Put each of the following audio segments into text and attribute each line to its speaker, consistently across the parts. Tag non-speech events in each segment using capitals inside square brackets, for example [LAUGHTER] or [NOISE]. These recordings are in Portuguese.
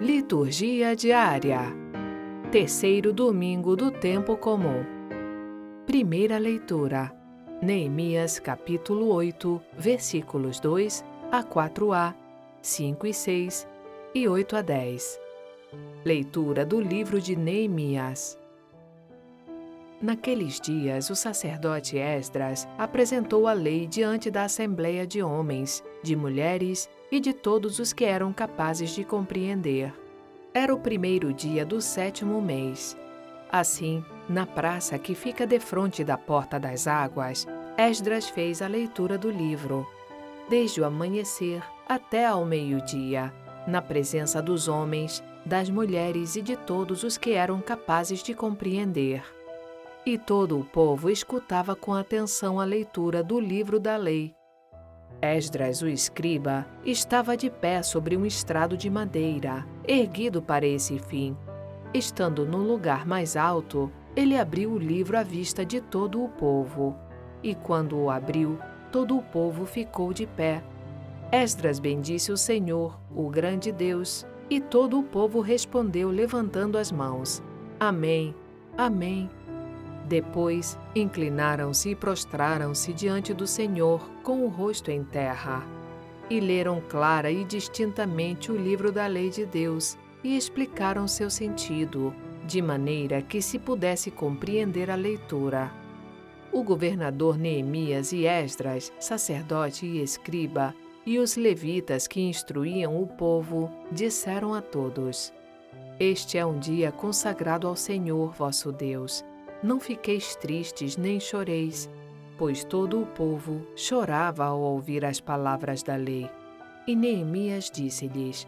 Speaker 1: Liturgia diária. Terceiro domingo do tempo comum. Primeira leitura. Neemias capítulo 8, versículos 2 a 4a, 5 e 6 e 8 a 10. Leitura do livro de Neemias. Naqueles dias, o sacerdote Esdras apresentou a lei diante da assembleia de homens, de mulheres e de todos os que eram capazes de compreender. Era o primeiro dia do sétimo mês. Assim, na praça que fica defronte da Porta das Águas, Esdras fez a leitura do livro, desde o amanhecer até ao meio-dia, na presença dos homens, das mulheres e de todos os que eram capazes de compreender. E todo o povo escutava com atenção a leitura do livro da lei. Esdras, o escriba, estava de pé sobre um estrado de madeira, erguido para esse fim. Estando no lugar mais alto, ele abriu o livro à vista de todo o povo. E quando o abriu, todo o povo ficou de pé. Esdras bendisse o Senhor, o grande Deus, e todo o povo respondeu levantando as mãos: Amém, Amém. Depois, inclinaram-se e prostraram-se diante do Senhor com o rosto em terra. E leram clara e distintamente o livro da lei de Deus e explicaram seu sentido, de maneira que se pudesse compreender a leitura. O governador Neemias e Esdras, sacerdote e escriba, e os levitas que instruíam o povo, disseram a todos: Este é um dia consagrado ao Senhor vosso Deus não fiqueis tristes nem choreis, pois todo o povo chorava ao ouvir as palavras da lei. E Neemias disse-lhes: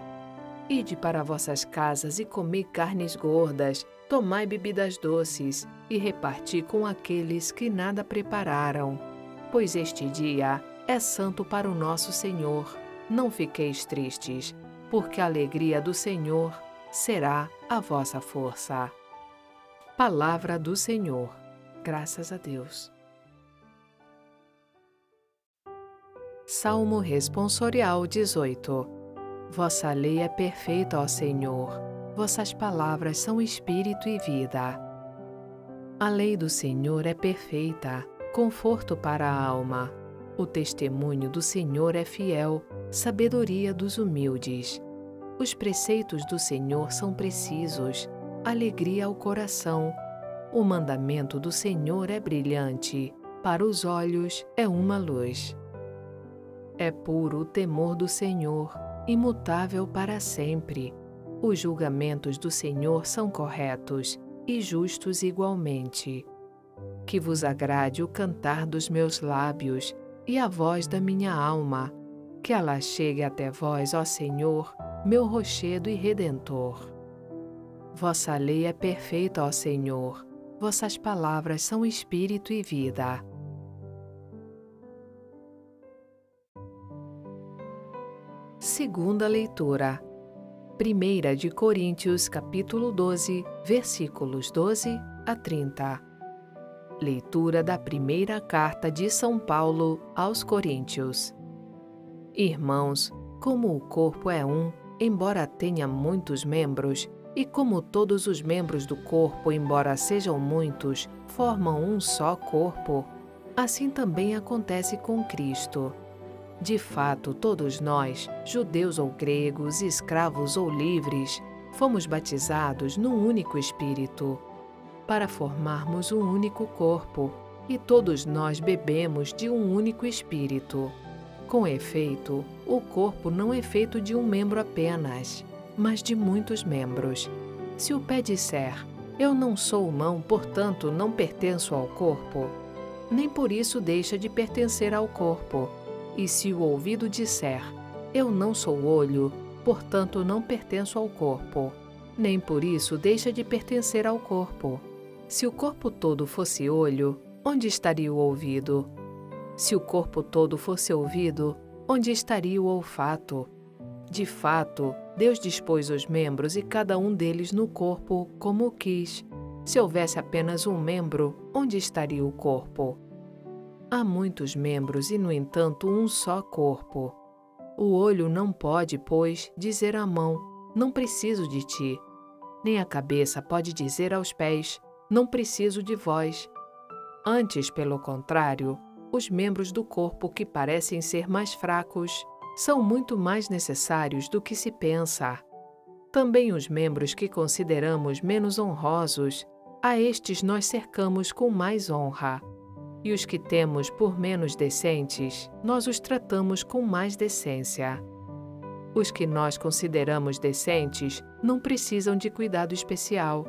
Speaker 1: Ide para vossas casas e comei carnes gordas, tomai bebidas doces e reparti com aqueles que nada prepararam. Pois este dia é santo para o nosso Senhor. Não fiqueis tristes, porque a alegria do Senhor será a vossa força. Palavra do Senhor. Graças a Deus. Salmo Responsorial 18 Vossa lei é perfeita, ó Senhor. Vossas palavras são espírito e vida. A lei do Senhor é perfeita, conforto para a alma. O testemunho do Senhor é fiel, sabedoria dos humildes. Os preceitos do Senhor são precisos alegria ao coração. O mandamento do Senhor é brilhante, para os olhos é uma luz. É puro o temor do Senhor, imutável para sempre. Os julgamentos do Senhor são corretos e justos igualmente. Que vos agrade o cantar dos meus lábios e a voz da minha alma, que ela chegue até vós, ó Senhor, meu rochedo e redentor. Vossa lei é perfeita, ó Senhor. Vossas palavras são espírito e vida. Segunda leitura. Primeira de Coríntios, capítulo 12, versículos 12 a 30. Leitura da primeira carta de São Paulo aos Coríntios. Irmãos, como o corpo é um, embora tenha muitos membros, e como todos os membros do corpo, embora sejam muitos, formam um só corpo, assim também acontece com Cristo. De fato, todos nós, judeus ou gregos, escravos ou livres, fomos batizados num único Espírito, para formarmos um único corpo, e todos nós bebemos de um único Espírito. Com efeito, o corpo não é feito de um membro apenas mas de muitos membros. Se o pé disser, Eu não sou mão, portanto não pertenço ao corpo, nem por isso deixa de pertencer ao corpo. E se o ouvido disser, Eu não sou olho, portanto não pertenço ao corpo, nem por isso deixa de pertencer ao corpo. Se o corpo todo fosse olho, onde estaria o ouvido? Se o corpo todo fosse ouvido, onde estaria o olfato? De fato, Deus dispôs os membros e cada um deles no corpo como quis. Se houvesse apenas um membro, onde estaria o corpo? Há muitos membros e, no entanto, um só corpo. O olho não pode, pois, dizer à mão: Não preciso de ti. Nem a cabeça pode dizer aos pés: Não preciso de vós. Antes, pelo contrário, os membros do corpo que parecem ser mais fracos são muito mais necessários do que se pensa. Também os membros que consideramos menos honrosos, a estes nós cercamos com mais honra. E os que temos por menos decentes, nós os tratamos com mais decência. Os que nós consideramos decentes não precisam de cuidado especial.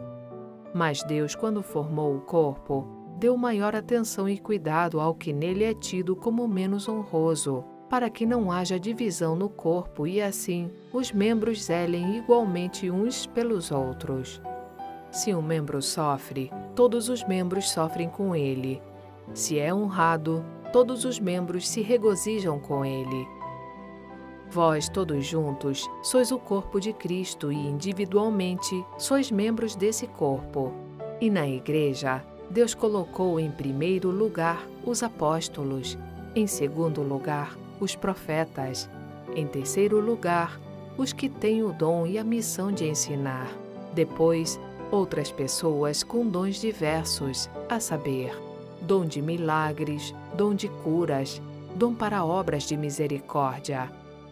Speaker 1: Mas Deus, quando formou o corpo, deu maior atenção e cuidado ao que nele é tido como menos honroso, para que não haja divisão no corpo e assim os membros zelem igualmente uns pelos outros. Se um membro sofre, todos os membros sofrem com ele. Se é honrado, todos os membros se regozijam com ele. Vós, todos juntos, sois o corpo de Cristo e individualmente sois membros desse corpo. E na Igreja, Deus colocou em primeiro lugar os apóstolos, em segundo lugar, os profetas, em terceiro lugar, os que têm o dom e a missão de ensinar. Depois, outras pessoas com dons diversos, a saber, dom de milagres, dom de curas, dom para obras de misericórdia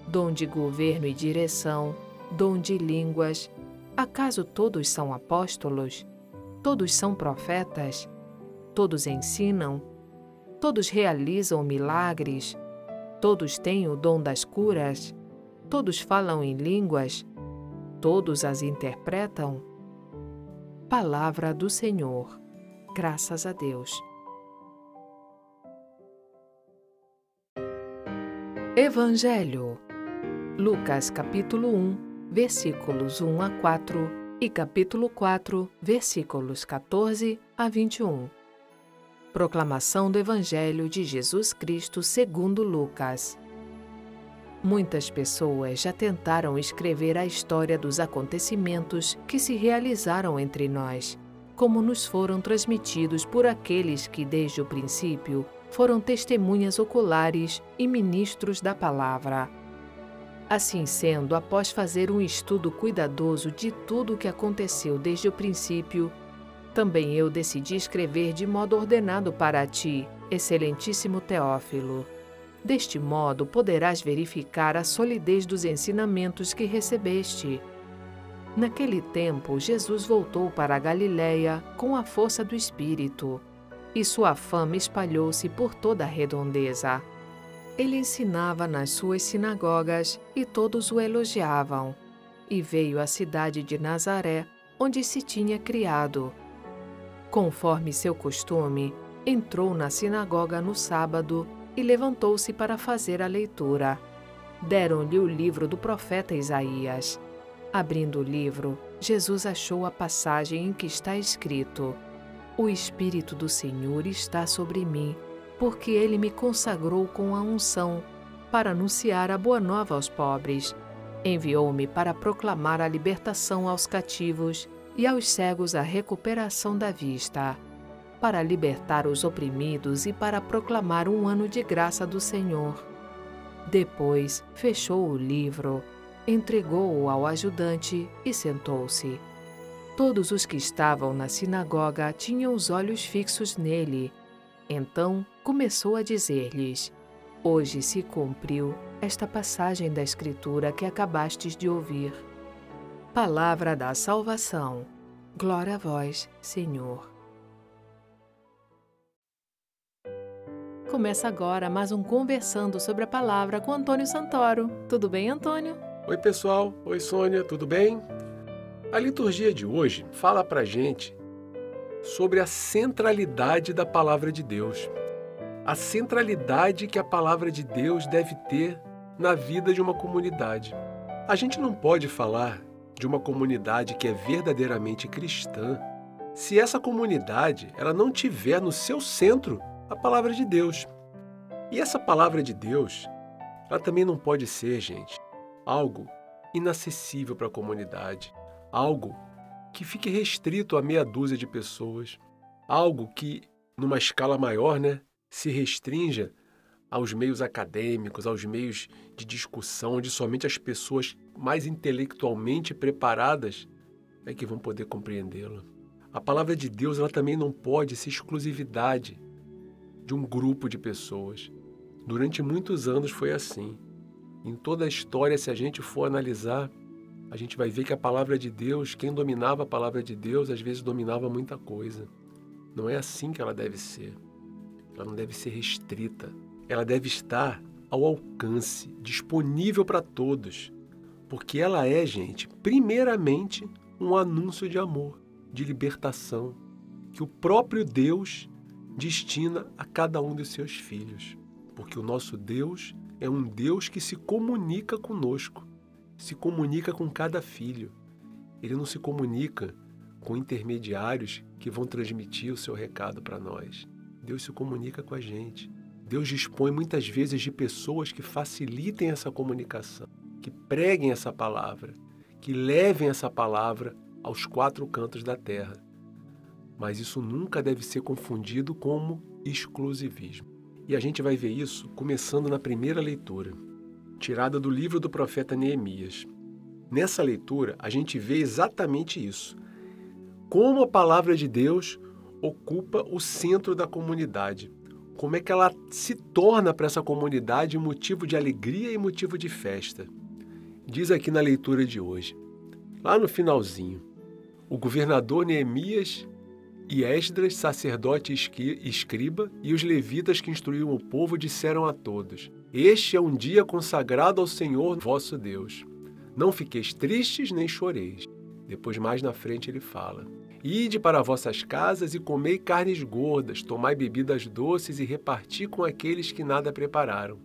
Speaker 1: dom de governo e direção, dom de línguas. Acaso todos são apóstolos? Todos são profetas? Todos ensinam? Todos realizam milagres? Todos têm o dom das curas? Todos falam em línguas? Todos as interpretam? Palavra do Senhor. Graças a Deus. Evangelho Lucas capítulo 1, versículos 1 a 4 e capítulo 4, versículos 14 a 21. Proclamação do Evangelho de Jesus Cristo segundo Lucas. Muitas pessoas já tentaram escrever a história dos acontecimentos que se realizaram entre nós, como nos foram transmitidos por aqueles que desde o princípio foram testemunhas oculares e ministros da palavra. Assim sendo, após fazer um estudo cuidadoso de tudo o que aconteceu desde o princípio, também eu decidi escrever de modo ordenado para ti, excelentíssimo Teófilo. Deste modo poderás verificar a solidez dos ensinamentos que recebeste. Naquele tempo, Jesus voltou para a Galiléia com a força do Espírito, e sua fama espalhou-se por toda a redondeza. Ele ensinava nas suas sinagogas e todos o elogiavam. E veio à cidade de Nazaré, onde se tinha criado. Conforme seu costume, entrou na sinagoga no sábado e levantou-se para fazer a leitura. Deram-lhe o livro do profeta Isaías. Abrindo o livro, Jesus achou a passagem em que está escrito: O Espírito do Senhor está sobre mim porque ele me consagrou com a unção para anunciar a boa nova aos pobres. Enviou-me para proclamar a libertação aos cativos e aos cegos a recuperação da vista, para libertar os oprimidos e para proclamar um ano de graça do Senhor. Depois fechou o livro, entregou-o ao ajudante e sentou-se. Todos os que estavam na sinagoga tinham os olhos fixos nele então começou a dizer-lhes: Hoje se cumpriu esta passagem da Escritura que acabastes de ouvir. Palavra da salvação. Glória a vós, Senhor. Começa agora mais um Conversando sobre a Palavra com Antônio Santoro. Tudo bem, Antônio?
Speaker 2: Oi, pessoal. Oi, Sônia. Tudo bem? A liturgia de hoje fala pra gente sobre a centralidade da palavra de Deus. A centralidade que a palavra de Deus deve ter na vida de uma comunidade. A gente não pode falar de uma comunidade que é verdadeiramente cristã se essa comunidade ela não tiver no seu centro a palavra de Deus. E essa palavra de Deus, ela também não pode ser, gente, algo inacessível para a comunidade, algo que fique restrito a meia dúzia de pessoas, algo que, numa escala maior, né, se restrinja aos meios acadêmicos, aos meios de discussão, onde somente as pessoas mais intelectualmente preparadas é que vão poder compreendê-la. A palavra de Deus ela também não pode ser exclusividade de um grupo de pessoas. Durante muitos anos foi assim. Em toda a história, se a gente for analisar, a gente vai ver que a palavra de Deus, quem dominava a palavra de Deus, às vezes dominava muita coisa. Não é assim que ela deve ser. Ela não deve ser restrita. Ela deve estar ao alcance, disponível para todos. Porque ela é, gente, primeiramente um anúncio de amor, de libertação, que o próprio Deus destina a cada um dos seus filhos. Porque o nosso Deus é um Deus que se comunica conosco, se comunica com cada filho. Ele não se comunica com intermediários que vão transmitir o seu recado para nós. Deus se comunica com a gente. Deus dispõe muitas vezes de pessoas que facilitem essa comunicação, que preguem essa palavra, que levem essa palavra aos quatro cantos da terra. Mas isso nunca deve ser confundido como exclusivismo. E a gente vai ver isso começando na primeira leitura, tirada do livro do profeta Neemias. Nessa leitura, a gente vê exatamente isso. Como a palavra de Deus ocupa o centro da comunidade. Como é que ela se torna para essa comunidade motivo de alegria e motivo de festa. Diz aqui na leitura de hoje, lá no finalzinho, o governador Neemias e Esdras, sacerdote e escriba, e os levitas que instruíam o povo disseram a todos: Este é um dia consagrado ao Senhor vosso Deus. Não fiqueis tristes nem choreis. Depois, mais na frente, ele fala: Ide para vossas casas e comei carnes gordas, tomai bebidas doces e reparti com aqueles que nada prepararam.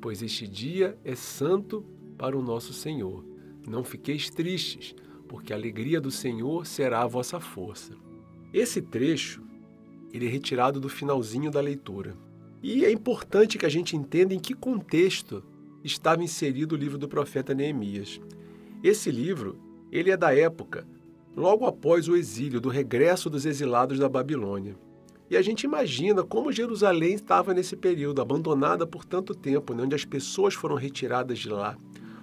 Speaker 2: Pois este dia é santo para o nosso Senhor. Não fiqueis tristes, porque a alegria do Senhor será a vossa força. Esse trecho ele é retirado do finalzinho da leitura. E é importante que a gente entenda em que contexto estava inserido o livro do profeta Neemias. Esse livro, ele é da época logo após o exílio, do regresso dos exilados da Babilônia. E a gente imagina como Jerusalém estava nesse período, abandonada por tanto tempo, né, onde as pessoas foram retiradas de lá.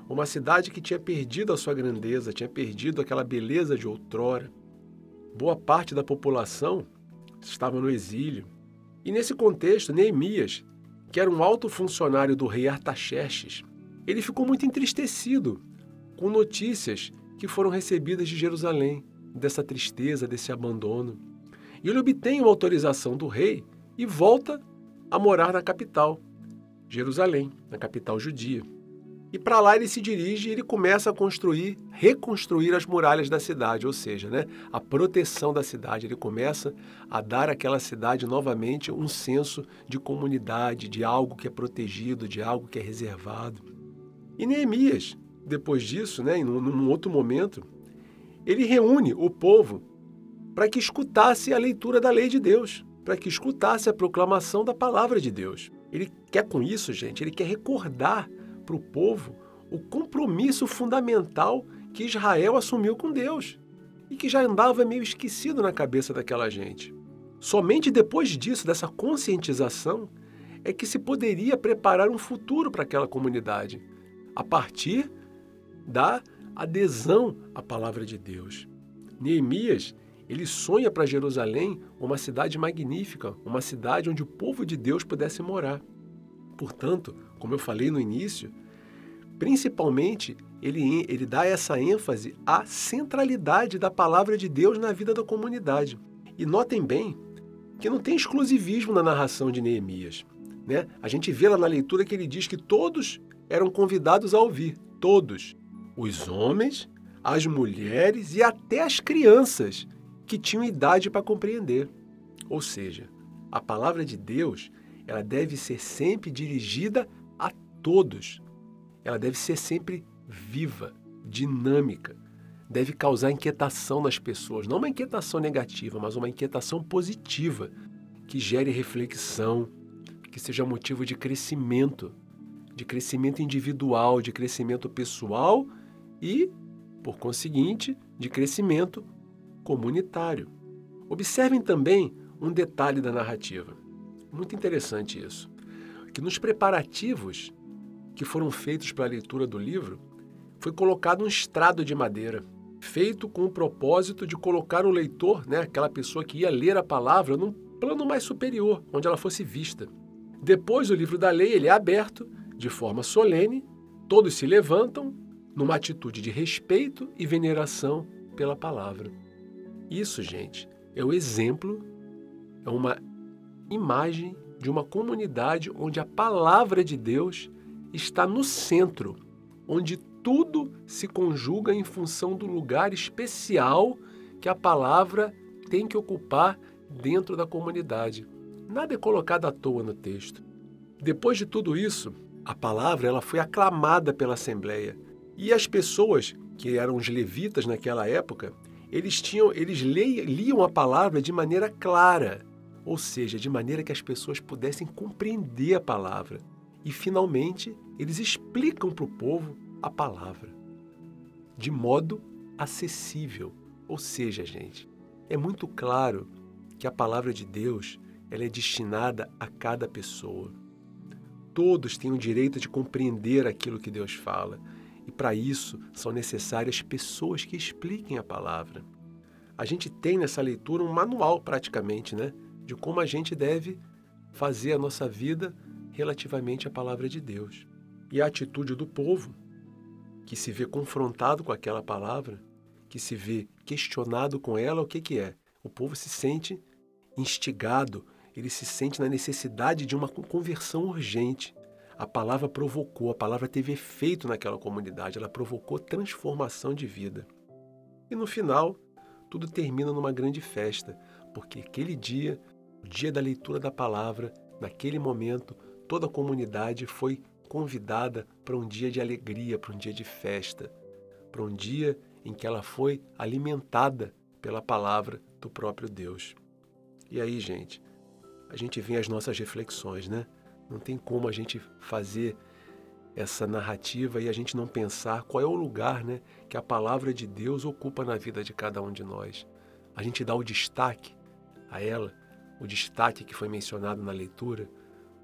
Speaker 2: Uma cidade que tinha perdido a sua grandeza, tinha perdido aquela beleza de outrora boa parte da população estava no exílio. E nesse contexto, Neemias, que era um alto funcionário do rei Artaxerxes, ele ficou muito entristecido com notícias que foram recebidas de Jerusalém, dessa tristeza, desse abandono. E ele obtém uma autorização do rei e volta a morar na capital, Jerusalém, na capital judia. E para lá ele se dirige e ele começa a construir, reconstruir as muralhas da cidade, ou seja, né, a proteção da cidade. Ele começa a dar àquela cidade novamente um senso de comunidade, de algo que é protegido, de algo que é reservado. E Neemias, depois disso, né, num, num outro momento, ele reúne o povo para que escutasse a leitura da lei de Deus, para que escutasse a proclamação da palavra de Deus. Ele quer com isso, gente, ele quer recordar para o povo o compromisso fundamental que Israel assumiu com Deus e que já andava meio esquecido na cabeça daquela gente. Somente depois disso, dessa conscientização, é que se poderia preparar um futuro para aquela comunidade, a partir da adesão à palavra de Deus. Neemias, ele sonha para Jerusalém uma cidade magnífica, uma cidade onde o povo de Deus pudesse morar. Portanto, como eu falei no início, principalmente ele, ele dá essa ênfase à centralidade da palavra de Deus na vida da comunidade. E notem bem que não tem exclusivismo na narração de Neemias. Né? A gente vê lá na leitura que ele diz que todos eram convidados a ouvir, todos. Os homens, as mulheres e até as crianças que tinham idade para compreender. Ou seja, a palavra de Deus ela deve ser sempre dirigida a todos. Ela deve ser sempre viva, dinâmica. Deve causar inquietação nas pessoas, não uma inquietação negativa, mas uma inquietação positiva, que gere reflexão, que seja motivo de crescimento, de crescimento individual, de crescimento pessoal e, por conseguinte, de crescimento comunitário. Observem também um detalhe da narrativa. Muito interessante isso. que nos preparativos que foram feitos para a leitura do livro, foi colocado um estrado de madeira, feito com o propósito de colocar o leitor, né, aquela pessoa que ia ler a palavra, num plano mais superior, onde ela fosse vista. Depois, o livro da lei ele é aberto de forma solene, todos se levantam numa atitude de respeito e veneração pela palavra. Isso, gente, é o exemplo, é uma imagem de uma comunidade onde a palavra de Deus está no centro, onde tudo se conjuga em função do lugar especial que a palavra tem que ocupar dentro da comunidade. Nada é colocado à toa no texto. Depois de tudo isso, a palavra ela foi aclamada pela Assembleia. E as pessoas que eram os levitas naquela época, eles tinham, eles liam a palavra de maneira clara, ou seja, de maneira que as pessoas pudessem compreender a palavra. E finalmente, eles explicam para o povo a palavra de modo acessível. Ou seja, gente, é muito claro que a palavra de Deus ela é destinada a cada pessoa. Todos têm o direito de compreender aquilo que Deus fala. E para isso são necessárias pessoas que expliquem a palavra. A gente tem nessa leitura um manual praticamente, né, de como a gente deve fazer a nossa vida relativamente à palavra de Deus. E a atitude do povo, que se vê confrontado com aquela palavra, que se vê questionado com ela, o que, que é? O povo se sente instigado, ele se sente na necessidade de uma conversão urgente. A palavra provocou, a palavra teve efeito naquela comunidade, ela provocou transformação de vida. E no final, tudo termina numa grande festa, porque aquele dia, o dia da leitura da palavra, naquele momento, toda a comunidade foi convidada para um dia de alegria, para um dia de festa, para um dia em que ela foi alimentada pela palavra do próprio Deus. E aí, gente, a gente vem às nossas reflexões, né? Não tem como a gente fazer essa narrativa e a gente não pensar qual é o lugar né, que a palavra de Deus ocupa na vida de cada um de nós. A gente dá o destaque a ela, o destaque que foi mencionado na leitura,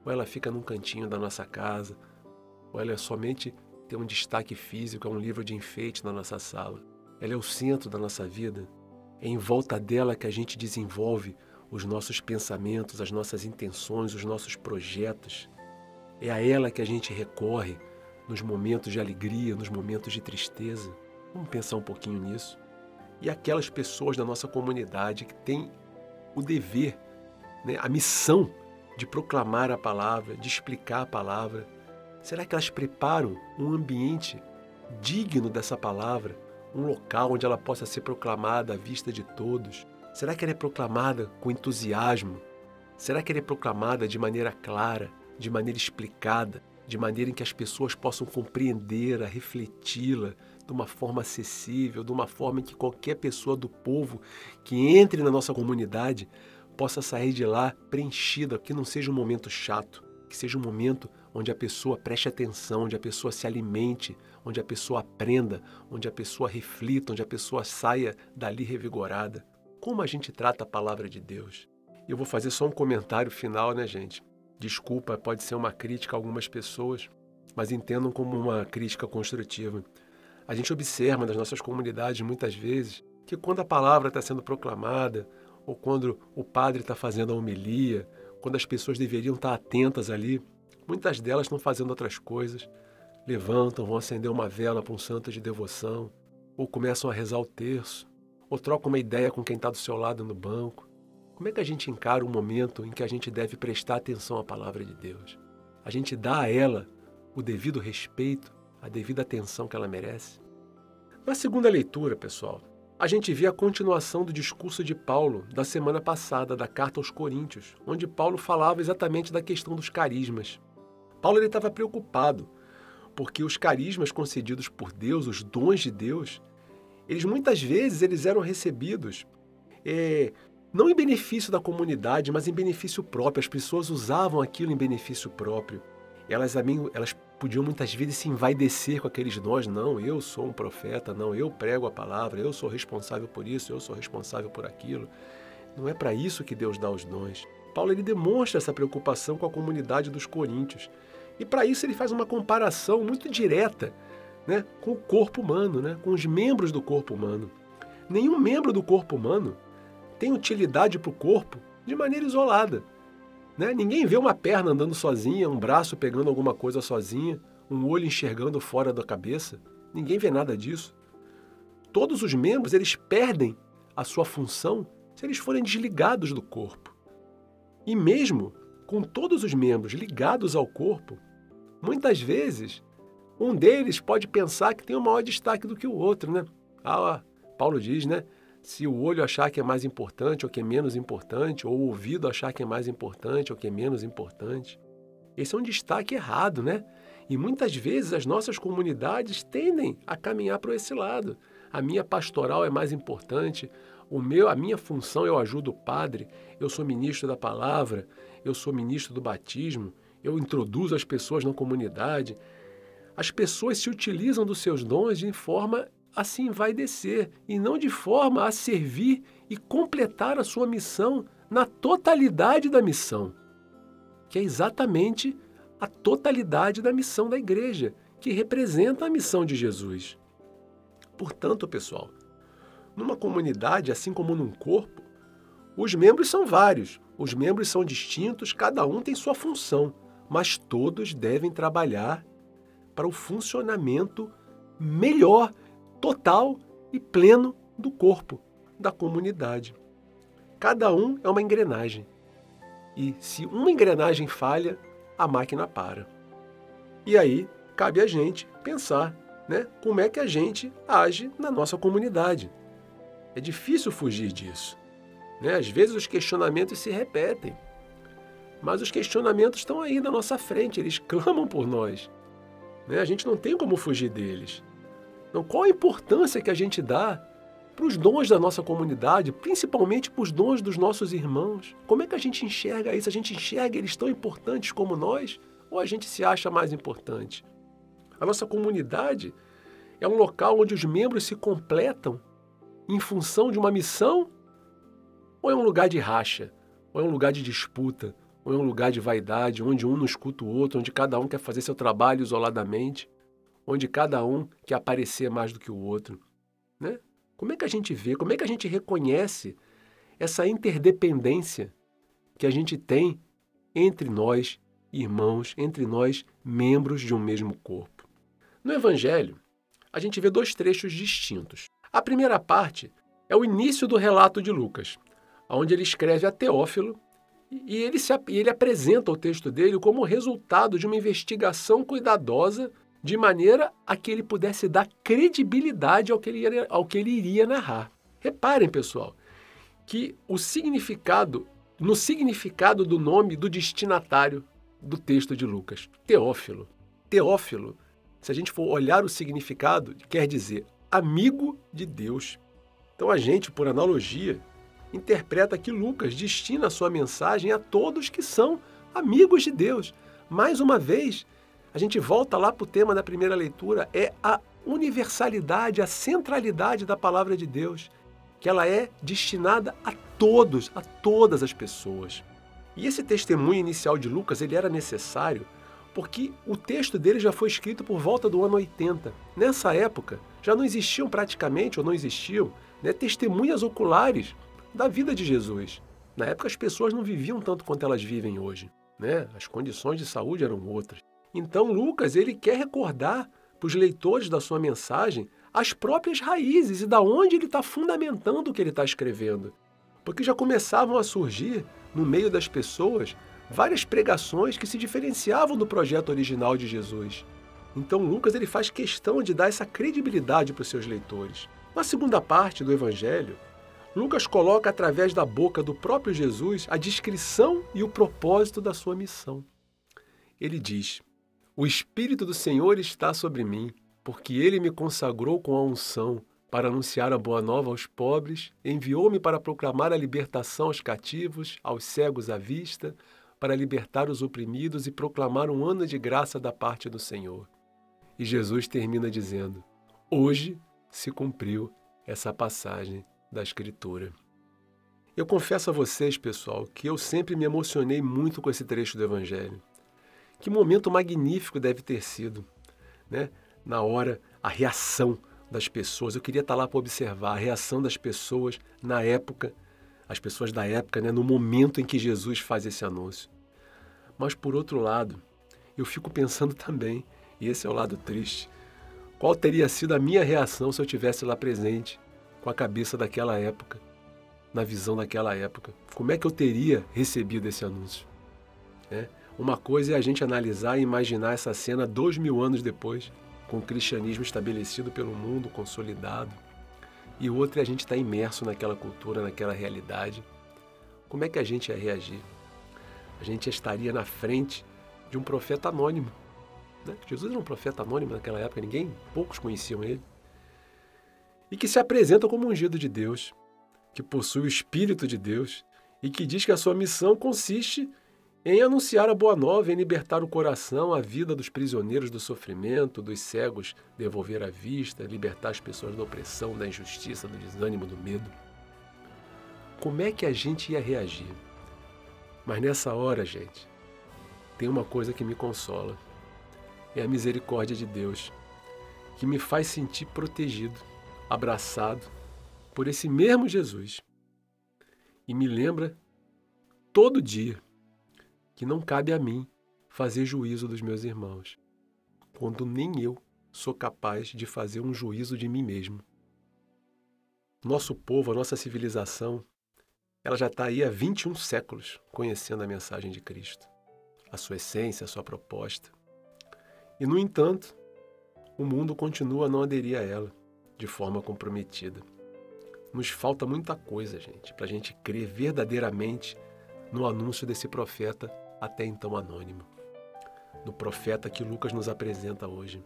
Speaker 2: ou ela fica num cantinho da nossa casa, ou ela é somente tem um destaque físico, é um livro de enfeite na nossa sala. Ela é o centro da nossa vida. É em volta dela que a gente desenvolve os nossos pensamentos, as nossas intenções, os nossos projetos. É a ela que a gente recorre nos momentos de alegria, nos momentos de tristeza. Vamos pensar um pouquinho nisso. E aquelas pessoas da nossa comunidade que têm o dever, né, a missão de proclamar a palavra, de explicar a palavra. Será que elas preparam um ambiente digno dessa palavra, um local onde ela possa ser proclamada à vista de todos, Será que ela é proclamada com entusiasmo? Será que ela é proclamada de maneira clara, de maneira explicada, de maneira em que as pessoas possam compreender, refleti-la de uma forma acessível, de uma forma em que qualquer pessoa do povo que entre na nossa comunidade possa sair de lá preenchida, que não seja um momento chato, que seja um momento onde a pessoa preste atenção, onde a pessoa se alimente, onde a pessoa aprenda, onde a pessoa reflita, onde a pessoa saia dali revigorada como a gente trata a palavra de Deus. Eu vou fazer só um comentário final, né, gente? Desculpa, pode ser uma crítica a algumas pessoas, mas entendam como uma crítica construtiva. A gente observa nas nossas comunidades muitas vezes que quando a palavra está sendo proclamada, ou quando o padre está fazendo a homilia, quando as pessoas deveriam estar atentas ali, muitas delas estão fazendo outras coisas. Levantam, vão acender uma vela para um santo de devoção, ou começam a rezar o terço, ou troca uma ideia com quem está do seu lado no banco. Como é que a gente encara o momento em que a gente deve prestar atenção à palavra de Deus? A gente dá a ela o devido respeito, a devida atenção que ela merece? Na segunda leitura, pessoal, a gente vê a continuação do discurso de Paulo da semana passada, da carta aos Coríntios, onde Paulo falava exatamente da questão dos carismas. Paulo estava preocupado, porque os carismas concedidos por Deus, os dons de Deus, eles muitas vezes eles eram recebidos é, não em benefício da comunidade, mas em benefício próprio. As pessoas usavam aquilo em benefício próprio. Elas, elas podiam muitas vezes se envaidecer com aqueles dons. Não, eu sou um profeta, não, eu prego a palavra, eu sou responsável por isso, eu sou responsável por aquilo. Não é para isso que Deus dá os dons. Paulo ele demonstra essa preocupação com a comunidade dos coríntios. E para isso ele faz uma comparação muito direta né, com o corpo humano, né, com os membros do corpo humano. Nenhum membro do corpo humano tem utilidade para o corpo de maneira isolada. Né? Ninguém vê uma perna andando sozinha, um braço pegando alguma coisa sozinha, um olho enxergando fora da cabeça. Ninguém vê nada disso. Todos os membros eles perdem a sua função se eles forem desligados do corpo. E mesmo com todos os membros ligados ao corpo, muitas vezes um deles pode pensar que tem um maior destaque do que o outro, né? Ah, Paulo diz, né? Se o olho achar que é mais importante ou que é menos importante, ou o ouvido achar que é mais importante ou que é menos importante. Esse é um destaque errado, né? E muitas vezes as nossas comunidades tendem a caminhar para esse lado. A minha pastoral é mais importante, o meu, a minha função eu ajudo o padre, eu sou ministro da palavra, eu sou ministro do batismo, eu introduzo as pessoas na comunidade. As pessoas se utilizam dos seus dons de forma assim vai descer, e não de forma a servir e completar a sua missão na totalidade da missão, que é exatamente a totalidade da missão da igreja, que representa a missão de Jesus. Portanto, pessoal, numa comunidade, assim como num corpo, os membros são vários, os membros são distintos, cada um tem sua função, mas todos devem trabalhar para o funcionamento melhor, total e pleno do corpo, da comunidade. Cada um é uma engrenagem. E se uma engrenagem falha, a máquina para. E aí cabe a gente pensar né, como é que a gente age na nossa comunidade. É difícil fugir disso. Né? Às vezes os questionamentos se repetem, mas os questionamentos estão aí na nossa frente, eles [LAUGHS] clamam por nós. Né? A gente não tem como fugir deles. Então, qual a importância que a gente dá para os dons da nossa comunidade, principalmente para os dons dos nossos irmãos? Como é que a gente enxerga isso? A gente enxerga eles tão importantes como nós? Ou a gente se acha mais importante? A nossa comunidade é um local onde os membros se completam em função de uma missão? Ou é um lugar de racha? Ou é um lugar de disputa? Ou é um lugar de vaidade, onde um não escuta o outro, onde cada um quer fazer seu trabalho isoladamente? Onde cada um quer aparecer mais do que o outro? Né? Como é que a gente vê, como é que a gente reconhece essa interdependência que a gente tem entre nós, irmãos, entre nós, membros de um mesmo corpo? No Evangelho, a gente vê dois trechos distintos. A primeira parte é o início do relato de Lucas, onde ele escreve a Teófilo e ele, se, ele apresenta o texto dele como resultado de uma investigação cuidadosa, de maneira a que ele pudesse dar credibilidade ao que ele, iria, ao que ele iria narrar. Reparem, pessoal, que o significado, no significado do nome do destinatário do texto de Lucas, Teófilo. Teófilo, se a gente for olhar o significado, quer dizer amigo de Deus. Então a gente, por analogia, interpreta que Lucas destina a sua mensagem a todos que são amigos de Deus. Mais uma vez, a gente volta lá para o tema da primeira leitura, é a universalidade, a centralidade da palavra de Deus, que ela é destinada a todos, a todas as pessoas. E esse testemunho inicial de Lucas, ele era necessário porque o texto dele já foi escrito por volta do ano 80. Nessa época, já não existiam praticamente, ou não existiam, né, testemunhas oculares da vida de Jesus. Na época, as pessoas não viviam tanto quanto elas vivem hoje. Né? As condições de saúde eram outras. Então, Lucas ele quer recordar para os leitores da sua mensagem as próprias raízes e da onde ele está fundamentando o que ele está escrevendo. Porque já começavam a surgir, no meio das pessoas, várias pregações que se diferenciavam do projeto original de Jesus. Então Lucas ele faz questão de dar essa credibilidade para os seus leitores. Na segunda parte do Evangelho, Lucas coloca através da boca do próprio Jesus a descrição e o propósito da sua missão. Ele diz: O Espírito do Senhor está sobre mim, porque ele me consagrou com a unção para anunciar a boa nova aos pobres, enviou-me para proclamar a libertação aos cativos, aos cegos à vista, para libertar os oprimidos e proclamar um ano de graça da parte do Senhor. E Jesus termina dizendo: Hoje se cumpriu essa passagem da Escritura. Eu confesso a vocês, pessoal, que eu sempre me emocionei muito com esse trecho do Evangelho. Que momento magnífico deve ter sido, né? Na hora, a reação das pessoas. Eu queria estar lá para observar a reação das pessoas na época, as pessoas da época, né? no momento em que Jesus faz esse anúncio. Mas, por outro lado, eu fico pensando também, e esse é o lado triste, qual teria sido a minha reação se eu tivesse lá presente, com a cabeça daquela época, na visão daquela época? Como é que eu teria recebido esse anúncio? É. Uma coisa é a gente analisar e imaginar essa cena dois mil anos depois, com o cristianismo estabelecido pelo mundo, consolidado, e outra é a gente estar imerso naquela cultura, naquela realidade. Como é que a gente ia reagir? A gente estaria na frente de um profeta anônimo. Né? Jesus era um profeta anônimo naquela época, ninguém, poucos conheciam ele. E que se apresenta como ungido de Deus, que possui o Espírito de Deus e que diz que a sua missão consiste em anunciar a boa nova, em libertar o coração, a vida dos prisioneiros do sofrimento, dos cegos, devolver a vista, libertar as pessoas da opressão, da injustiça, do desânimo, do medo. Como é que a gente ia reagir? Mas nessa hora, gente, tem uma coisa que me consola. É a misericórdia de Deus, que me faz sentir protegido, abraçado por esse mesmo Jesus. E me lembra todo dia que não cabe a mim fazer juízo dos meus irmãos, quando nem eu sou capaz de fazer um juízo de mim mesmo. Nosso povo, a nossa civilização, ela já está aí há 21 séculos conhecendo a mensagem de Cristo, a sua essência, a sua proposta. E, no entanto, o mundo continua a não aderir a ela de forma comprometida. Nos falta muita coisa, gente, para a gente crer verdadeiramente no anúncio desse profeta até então anônimo, do profeta que Lucas nos apresenta hoje.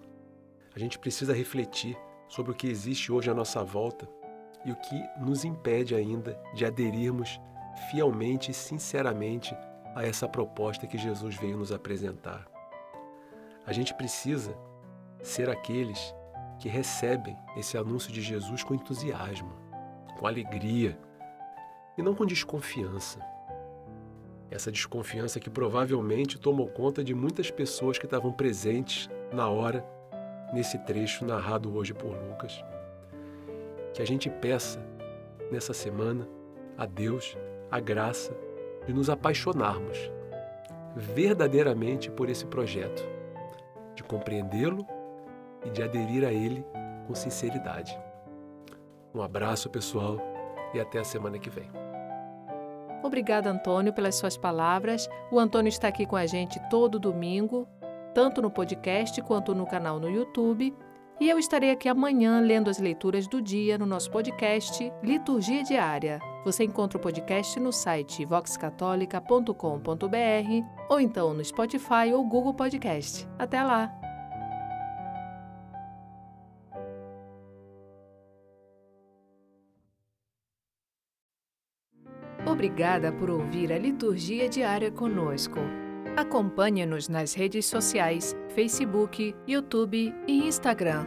Speaker 2: A gente precisa refletir sobre o que existe hoje à nossa volta e o que nos impede ainda de aderirmos fielmente e sinceramente a essa proposta que Jesus veio nos apresentar. A gente precisa ser aqueles que recebem esse anúncio de Jesus com entusiasmo, com alegria e não com desconfiança. Essa desconfiança que provavelmente tomou conta de muitas pessoas que estavam presentes na hora, nesse trecho narrado hoje por Lucas. Que a gente peça nessa semana a Deus a graça de nos apaixonarmos verdadeiramente por esse projeto, de compreendê-lo e de aderir a ele com sinceridade. Um abraço, pessoal, e até a semana que vem.
Speaker 1: Obrigada, Antônio, pelas suas palavras. O Antônio está aqui com a gente todo domingo, tanto no podcast quanto no canal no YouTube. E eu estarei aqui amanhã lendo as leituras do dia no nosso podcast Liturgia Diária. Você encontra o podcast no site voxcatolica.com.br ou então no Spotify ou Google Podcast. Até lá! Obrigada por ouvir a liturgia diária conosco. Acompanhe-nos nas redes sociais, Facebook, YouTube e Instagram.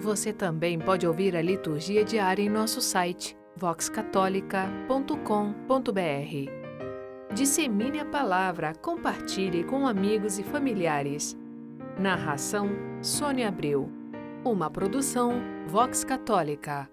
Speaker 1: Você também pode ouvir a liturgia diária em nosso site voxcatolica.com.br. Dissemine a palavra, compartilhe com amigos e familiares. Narração: Sônia Abreu. Uma produção Vox Católica.